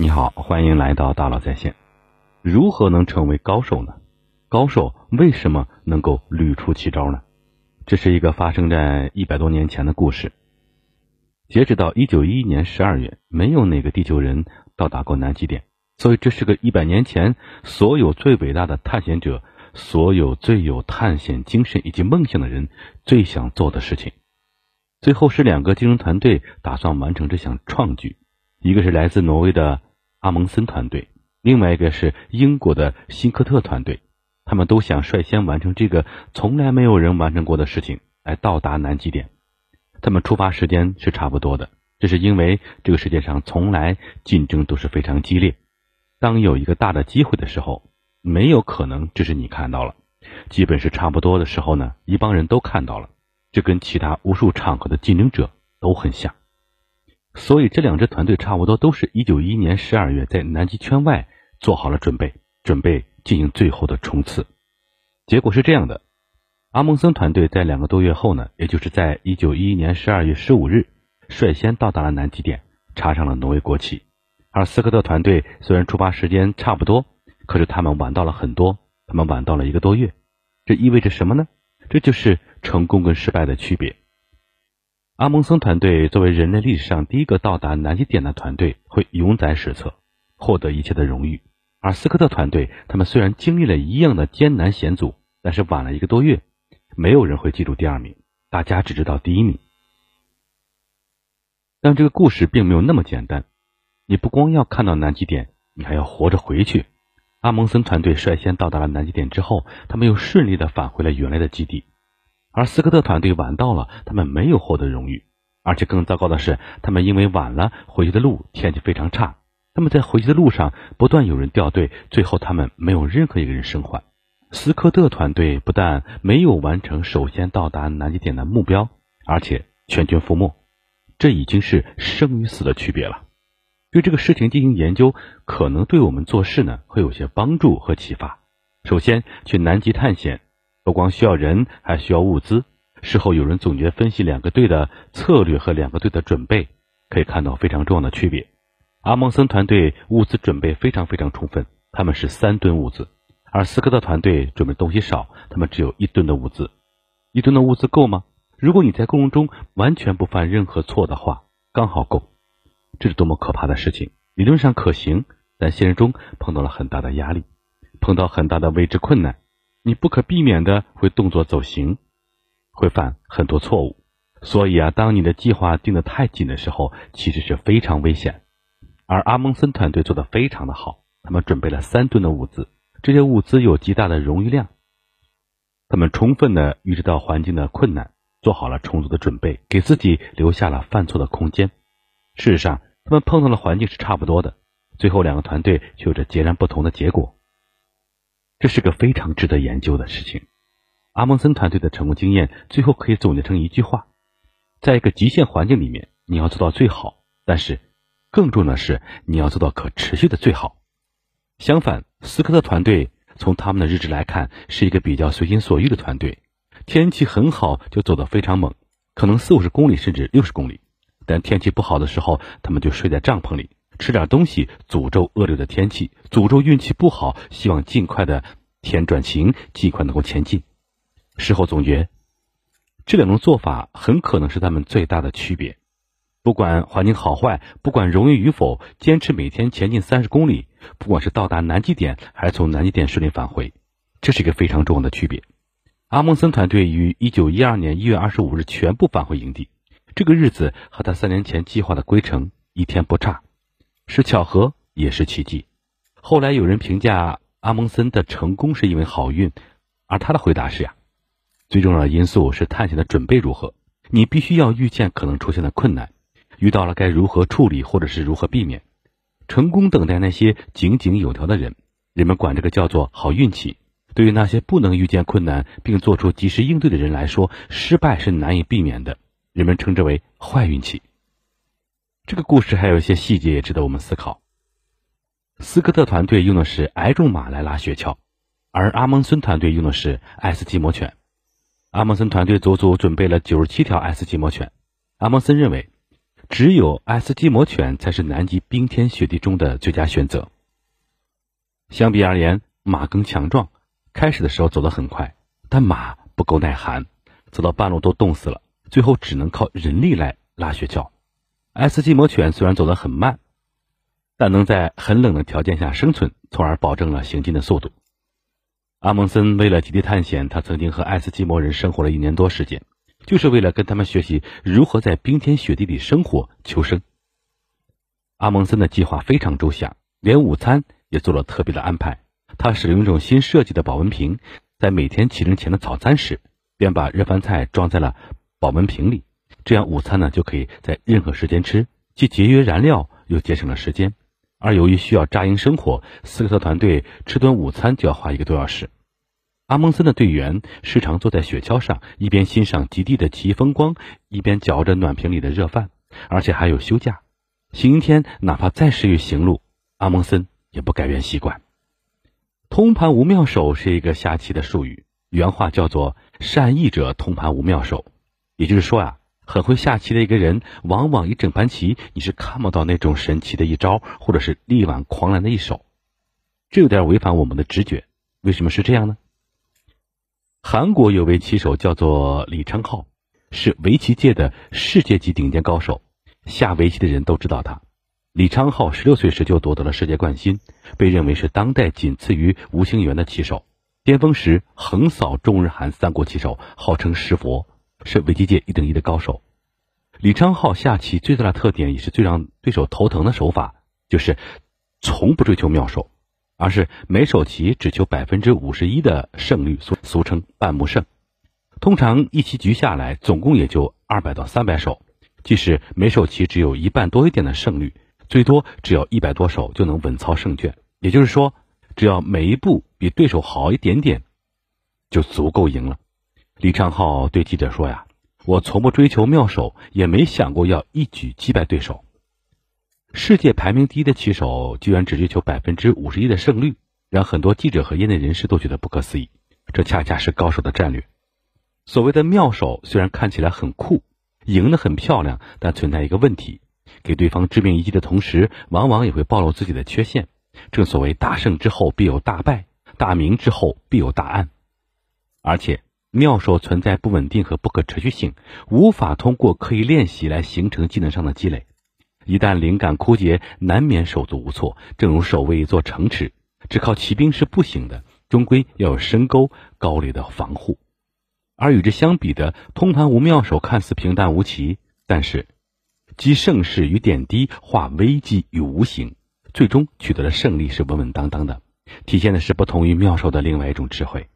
你好，欢迎来到大佬在线。如何能成为高手呢？高手为什么能够屡出奇招呢？这是一个发生在一百多年前的故事。截止到一九一一年十二月，没有哪个地球人到达过南极点，所以这是个一百年前所有最伟大的探险者、所有最有探险精神以及梦想的人最想做的事情。最后是两个竞争团队打算完成这项创举，一个是来自挪威的。阿蒙森团队，另外一个是英国的辛克特团队，他们都想率先完成这个从来没有人完成过的事情，来到达南极点。他们出发时间是差不多的，这是因为这个世界上从来竞争都是非常激烈。当有一个大的机会的时候，没有可能只是你看到了，基本是差不多的时候呢，一帮人都看到了，这跟其他无数场合的竞争者都很像。所以这两支团队差不多都是一九一一年十二月在南极圈外做好了准备，准备进行最后的冲刺。结果是这样的：阿蒙森团队在两个多月后呢，也就是在一九一一年十二月十五日，率先到达了南极点，插上了挪威国旗。而斯科特团队虽然出发时间差不多，可是他们晚到了很多，他们晚到了一个多月。这意味着什么呢？这就是成功跟失败的区别。阿蒙森团队作为人类历史上第一个到达南极点的团队，会永载史册，获得一切的荣誉。而斯科特团队，他们虽然经历了一样的艰难险阻，但是晚了一个多月，没有人会记住第二名，大家只知道第一名。但这个故事并没有那么简单，你不光要看到南极点，你还要活着回去。阿蒙森团队率先到达了南极点之后，他们又顺利的返回了原来的基地。而斯科特团队晚到了，他们没有获得荣誉，而且更糟糕的是，他们因为晚了回去的路天气非常差，他们在回去的路上不断有人掉队，最后他们没有任何一个人生还。斯科特团队不但没有完成首先到达南极点的目标，而且全军覆没，这已经是生与死的区别了。对这个事情进行研究，可能对我们做事呢会有些帮助和启发。首先，去南极探险。不光需要人，还需要物资。事后有人总结分析两个队的策略和两个队的准备，可以看到非常重要的区别。阿蒙森团队物资准备非常非常充分，他们是三吨物资；而斯科特团队准备东西少，他们只有一吨的物资。一吨的物资够吗？如果你在过程中完全不犯任何错的话，刚好够。这是多么可怕的事情！理论上可行，但现实中碰到了很大的压力，碰到很大的未知困难。你不可避免的会动作走形，会犯很多错误，所以啊，当你的计划定的太紧的时候，其实是非常危险。而阿蒙森团队做的非常的好，他们准备了三吨的物资，这些物资有极大的荣誉量。他们充分的预知到环境的困难，做好了充足的准备，给自己留下了犯错的空间。事实上，他们碰到的环境是差不多的，最后两个团队却有着截然不同的结果。这是个非常值得研究的事情。阿蒙森团队的成功经验最后可以总结成一句话：在一个极限环境里面，你要做到最好，但是更重要的是你要做到可持续的最好。相反，斯科特团队从他们的日志来看，是一个比较随心所欲的团队。天气很好就走得非常猛，可能四五十公里甚至六十公里；但天气不好的时候，他们就睡在帐篷里。吃点东西，诅咒恶劣的天气，诅咒运气不好，希望尽快的天转晴，尽快能够前进。事后总结，这两种做法很可能是他们最大的区别。不管环境好坏，不管容易与否，坚持每天前进三十公里，不管是到达南极点，还是从南极点顺利返回，这是一个非常重要的区别。阿蒙森团队于一九一二年一月二十五日全部返回营地，这个日子和他三年前计划的归程一天不差。是巧合，也是奇迹。后来有人评价阿蒙森的成功是因为好运，而他的回答是呀，最重要的因素是探险的准备如何。你必须要预见可能出现的困难，遇到了该如何处理，或者是如何避免。成功等待那些井井有条的人，人们管这个叫做好运气。对于那些不能预见困难并做出及时应对的人来说，失败是难以避免的，人们称之为坏运气。这个故事还有一些细节也值得我们思考。斯科特团队用的是矮种马来拉雪橇，而阿蒙森团队用的是爱斯基摩犬。阿蒙森团队足足准备了九十七条爱斯基摩犬。阿蒙森认为，只有爱斯基摩犬才是南极冰天雪地中的最佳选择。相比而言，马更强壮，开始的时候走得很快，但马不够耐寒，走到半路都冻死了，最后只能靠人力来拉雪橇。爱斯基摩犬虽然走得很慢，但能在很冷的条件下生存，从而保证了行进的速度。阿蒙森为了极地探险，他曾经和爱斯基摩人生活了一年多时间，就是为了跟他们学习如何在冰天雪地里生活求生。阿蒙森的计划非常周详，连午餐也做了特别的安排。他使用一种新设计的保温瓶，在每天起床前的早餐时，便把热饭菜装在了保温瓶里，这样午餐呢就可以在任何时间吃，既节约燃料又节省了时间。而由于需要扎营生火，斯科特团队吃顿午餐就要花一个多小时。阿蒙森的队员时常坐在雪橇上，一边欣赏极地的奇异风光，一边嚼着暖瓶里的热饭，而且还有休假。星期天哪怕再适于行路，阿蒙森也不改变习惯。通盘无妙手是一个下棋的术语，原话叫做“善弈者通盘无妙手”，也就是说啊。很会下棋的一个人，往往一整盘棋你是看不到那种神奇的一招，或者是力挽狂澜的一手，这有点违反我们的直觉。为什么是这样呢？韩国有位棋手叫做李昌镐，是围棋界的世界级顶尖高手，下围棋的人都知道他。李昌镐十六岁时就夺得了世界冠军，被认为是当代仅次于吴清源的棋手，巅峰时横扫中日韩三国棋手，号称石佛。是围棋界一等一的高手，李昌镐下棋最大的特点，也是最让对手头疼的手法，就是从不追求妙手，而是每手棋只求百分之五十一的胜率，俗俗称半目胜。通常一棋局下来，总共也就二百到三百手，即使每手棋只有一半多一点的胜率，最多只要一百多手就能稳操胜券。也就是说，只要每一步比对手好一点点，就足够赢了。李昌镐对记者说：“呀，我从不追求妙手，也没想过要一举击败对手。世界排名第一的棋手居然只追求百分之五十一的胜率，让很多记者和业内人士都觉得不可思议。这恰恰是高手的战略。所谓的妙手虽然看起来很酷，赢得很漂亮，但存在一个问题：给对方致命一击的同时，往往也会暴露自己的缺陷。正所谓大胜之后必有大败，大明之后必有大暗，而且。”妙手存在不稳定和不可持续性，无法通过刻意练习来形成技能上的积累。一旦灵感枯竭，难免手足无措。正如守卫一座城池，只靠骑兵是不行的，终归要有深沟高垒的防护。而与之相比的通盘无妙手，看似平淡无奇，但是积盛世与点滴，化危机与无形，最终取得的胜利是稳稳当当的，体现的是不同于妙手的另外一种智慧。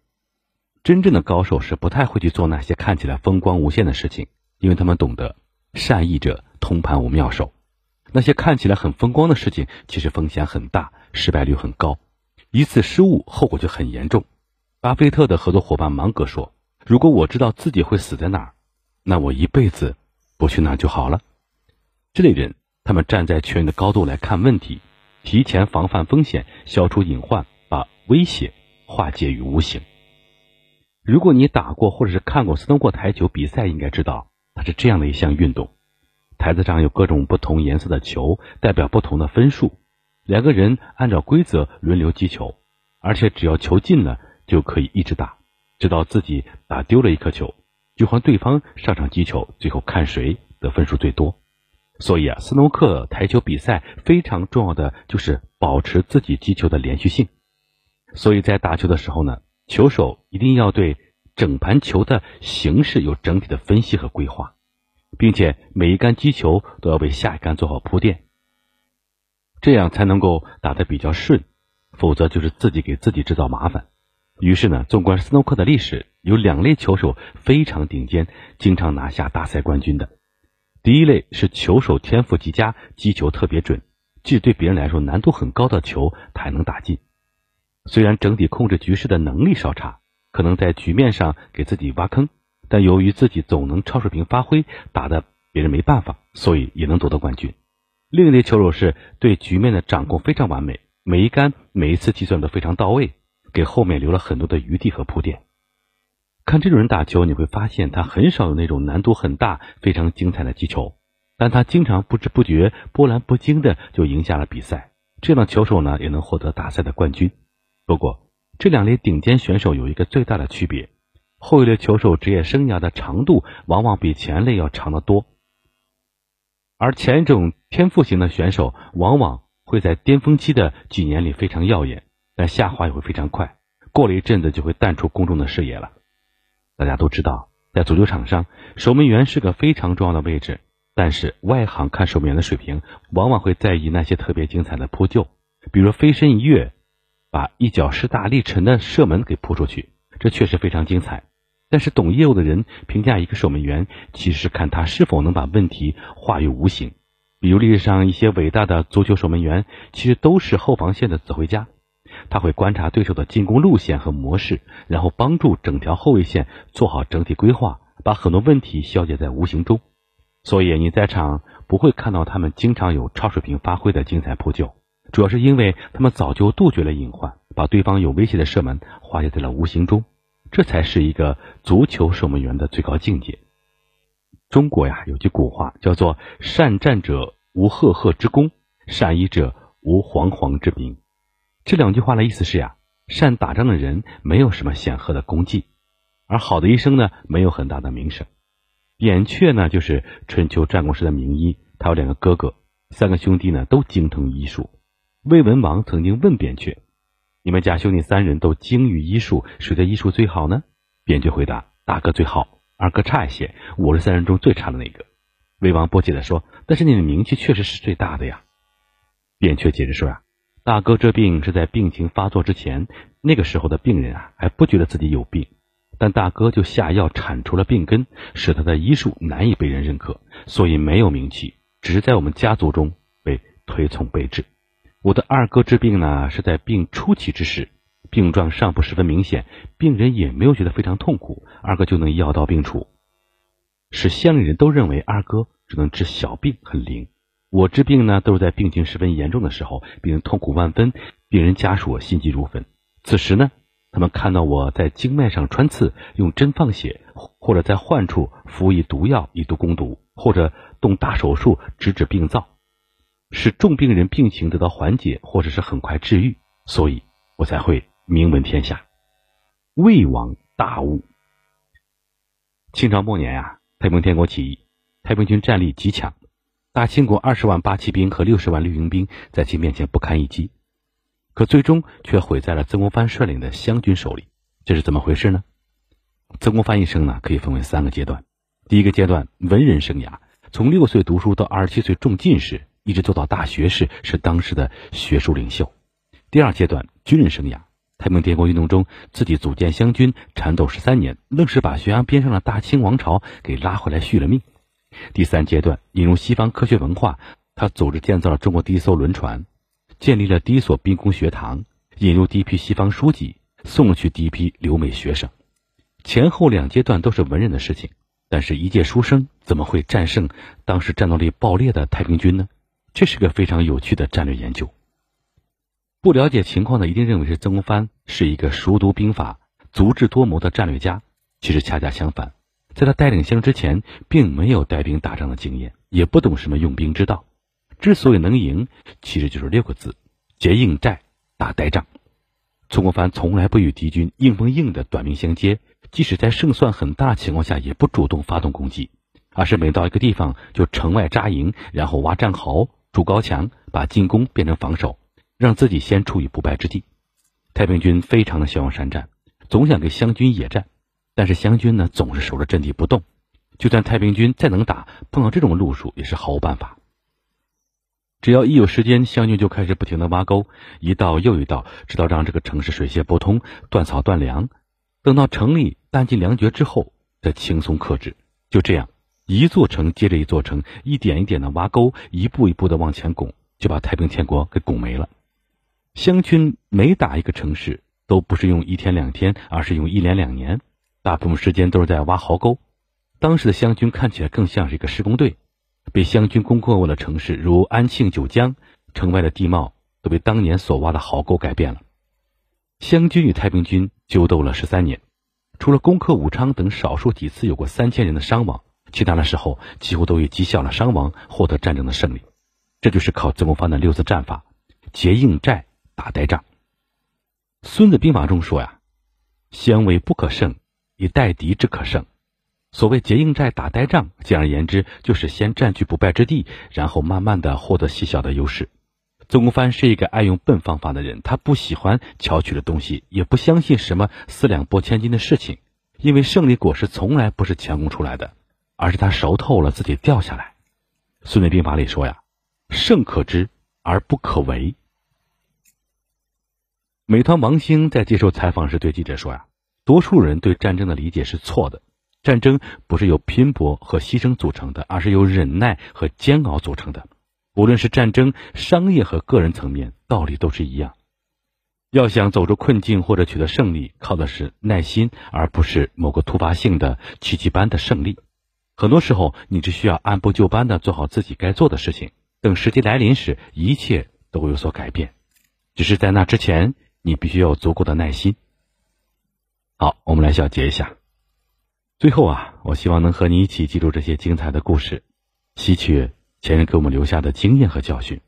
真正的高手是不太会去做那些看起来风光无限的事情，因为他们懂得善意者通盘无妙手。那些看起来很风光的事情，其实风险很大，失败率很高，一次失误后果就很严重。巴菲特的合作伙伴芒格说：“如果我知道自己会死在哪儿，那我一辈子不去那儿就好了。”这类人，他们站在确认的高度来看问题，提前防范风险，消除隐患，把威胁化解于无形。如果你打过或者是看过斯诺克台球比赛，应该知道它是这样的一项运动。台子上有各种不同颜色的球，代表不同的分数。两个人按照规则轮流击球，而且只要球进了就可以一直打，直到自己打丢了一颗球，就换对方上场击球，最后看谁得分数最多。所以啊，斯诺克台球比赛非常重要的就是保持自己击球的连续性。所以在打球的时候呢。球手一定要对整盘球的形式有整体的分析和规划，并且每一杆击球都要为下一杆做好铺垫，这样才能够打得比较顺，否则就是自己给自己制造麻烦。于是呢，纵观斯诺克的历史，有两类球手非常顶尖，经常拿下大赛冠军的。第一类是球手天赋极佳，击球特别准，即对别人来说难度很高的球，他还能打进。虽然整体控制局势的能力稍差，可能在局面上给自己挖坑，但由于自己总能超水平发挥，打得别人没办法，所以也能夺得冠军。另一类球手是对局面的掌控非常完美，每一杆每一次计算都非常到位，给后面留了很多的余地和铺垫。看这种人打球，你会发现他很少有那种难度很大、非常精彩的击球，但他经常不知不觉、波澜不惊的就赢下了比赛。这样的球手呢，也能获得大赛的冠军。不过，这两类顶尖选手有一个最大的区别：后一类球手职业生涯的长度往往比前类要长得多，而前一种天赋型的选手往往会在巅峰期的几年里非常耀眼，但下滑也会非常快，过了一阵子就会淡出公众的视野了。大家都知道，在足球场上，守门员是个非常重要的位置。但是外行看守门员的水平，往往会在意那些特别精彩的扑救，比如飞身一跃，把一脚势大力沉的射门给扑出去，这确实非常精彩。但是懂业务的人评价一个守门员，其实是看他是否能把问题化于无形。比如历史上一些伟大的足球守门员，其实都是后防线的指挥家，他会观察对手的进攻路线和模式，然后帮助整条后卫线做好整体规划，把很多问题消解在无形中。所以你在场不会看到他们经常有超水平发挥的精彩扑救，主要是因为他们早就杜绝了隐患，把对方有威胁的射门化解在了无形中，这才是一个足球守门员的最高境界。中国呀有句古话叫做“善战者无赫赫之功，善医者无惶惶之名”。这两句话的意思是呀，善打仗的人没有什么显赫的功绩，而好的医生呢没有很大的名声。扁鹊呢，就是春秋战国时的名医。他有两个哥哥，三个兄弟呢都精通医术。魏文王曾经问扁鹊：“你们家兄弟三人都精于医术，谁的医术最好呢？”扁鹊回答：“大哥最好，二哥差一些，我是三人中最差的那个。”魏王不解地说：“但是你的名气确实是最大的呀。”扁鹊解释说：“呀，大哥这病是在病情发作之前，那个时候的病人啊还不觉得自己有病。”但大哥就下药铲除了病根，使他的医术难以被人认可，所以没有名气，只是在我们家族中被推崇备至。我的二哥治病呢，是在病初期之时，病状尚不十分明显，病人也没有觉得非常痛苦，二哥就能药到病除，使乡里人都认为二哥只能治小病，很灵。我治病呢，都是在病情十分严重的时候，病人痛苦万分，病人家属心急如焚，此时呢。他们看到我在经脉上穿刺，用针放血，或者在患处服以毒药以毒攻毒，或者动大手术直指病灶，使重病人病情得到缓解，或者是很快治愈，所以我才会名闻天下。魏王大悟。清朝末年呀，太平天国起义，太平军战力极强，大清国二十万八旗兵和六十万绿营兵在其面前不堪一击。可最终却毁在了曾国藩率领的湘军手里，这是怎么回事呢？曾国藩一生呢，可以分为三个阶段。第一个阶段，文人生涯，从六岁读书到二十七岁中进士，一直做到大学士，是当时的学术领袖。第二阶段，军人生涯，太平天国运动中自己组建湘军，缠斗十三年，愣是把悬崖边上的大清王朝给拉回来续了命。第三阶段，引入西方科学文化，他组织建造了中国第一艘轮船。建立了第一所兵工学堂，引入第一批西方书籍，送去第一批留美学生。前后两阶段都是文人的事情，但是一介书生怎么会战胜当时战斗力爆裂的太平军呢？这是个非常有趣的战略研究。不了解情况的一定认为是曾国藩是一个熟读兵法、足智多谋的战略家。其实恰恰相反，在他带领湘之前，并没有带兵打仗的经验，也不懂什么用兵之道。之所以能赢，其实就是六个字：结硬寨，打呆仗。曾国藩从来不与敌军硬碰硬的短兵相接，即使在胜算很大的情况下，也不主动发动攻击，而是每到一个地方就城外扎营，然后挖战壕、筑高墙，把进攻变成防守，让自己先处于不败之地。太平军非常的向往山战，总想给湘军野战，但是湘军呢总是守着阵地不动，就算太平军再能打，碰到这种路数也是毫无办法。只要一有时间，湘军就开始不停的挖沟，一道又一道，直到让这个城市水泄不通、断草断粮。等到城里弹尽粮绝之后，再轻松克制。就这样，一座城接着一座城，一点一点的挖沟，一步一步的往前拱，就把太平天国给拱没了。湘军每打一个城市，都不是用一天两天，而是用一连两年，大部分时间都是在挖壕沟。当时的湘军看起来更像是一个施工队。被湘军攻克过的城市，如安庆、九江，城外的地貌都被当年所挖的壕沟改变了。湘军与太平军纠斗了十三年，除了攻克武昌等少数几次有过三千人的伤亡，其他的时候几乎都以极小的伤亡获得战争的胜利。这就是靠曾国藩的六字战法：结硬寨，打呆仗。《孙子兵法》中说呀：“先为不可胜，以待敌之可胜。”所谓结硬寨、打呆仗，简而言之就是先占据不败之地，然后慢慢的获得细小的优势。曾国藩是一个爱用笨方法的人，他不喜欢巧取的东西，也不相信什么四两拨千斤的事情，因为胜利果实从来不是强攻出来的，而是他熟透了自己掉下来。《孙子兵法》里说呀：“胜可知而不可为。”美团王兴在接受采访时对记者说呀：“多数人对战争的理解是错的，战争不是由拼搏和牺牲组成的，而是由忍耐和煎熬组成的。”无论是战争、商业和个人层面，道理都是一样。要想走出困境或者取得胜利，靠的是耐心，而不是某个突发性的奇迹般的胜利。很多时候，你只需要按部就班的做好自己该做的事情，等时机来临时，一切都会有所改变。只是在那之前，你必须要有足够的耐心。好，我们来小结一下。最后啊，我希望能和你一起记住这些精彩的故事，吸取。前人给我们留下的经验和教训，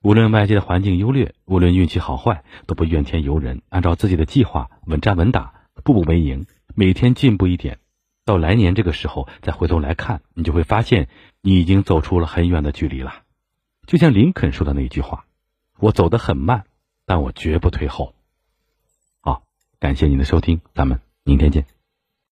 无论外界的环境优劣，无论运气好坏，都不怨天尤人，按照自己的计划稳扎稳打，步步为营，每天进步一点，到来年这个时候再回头来看，你就会发现你已经走出了很远的距离了。就像林肯说的那句话：“我走得很慢，但我绝不退后。”好，感谢您的收听，咱们明天见。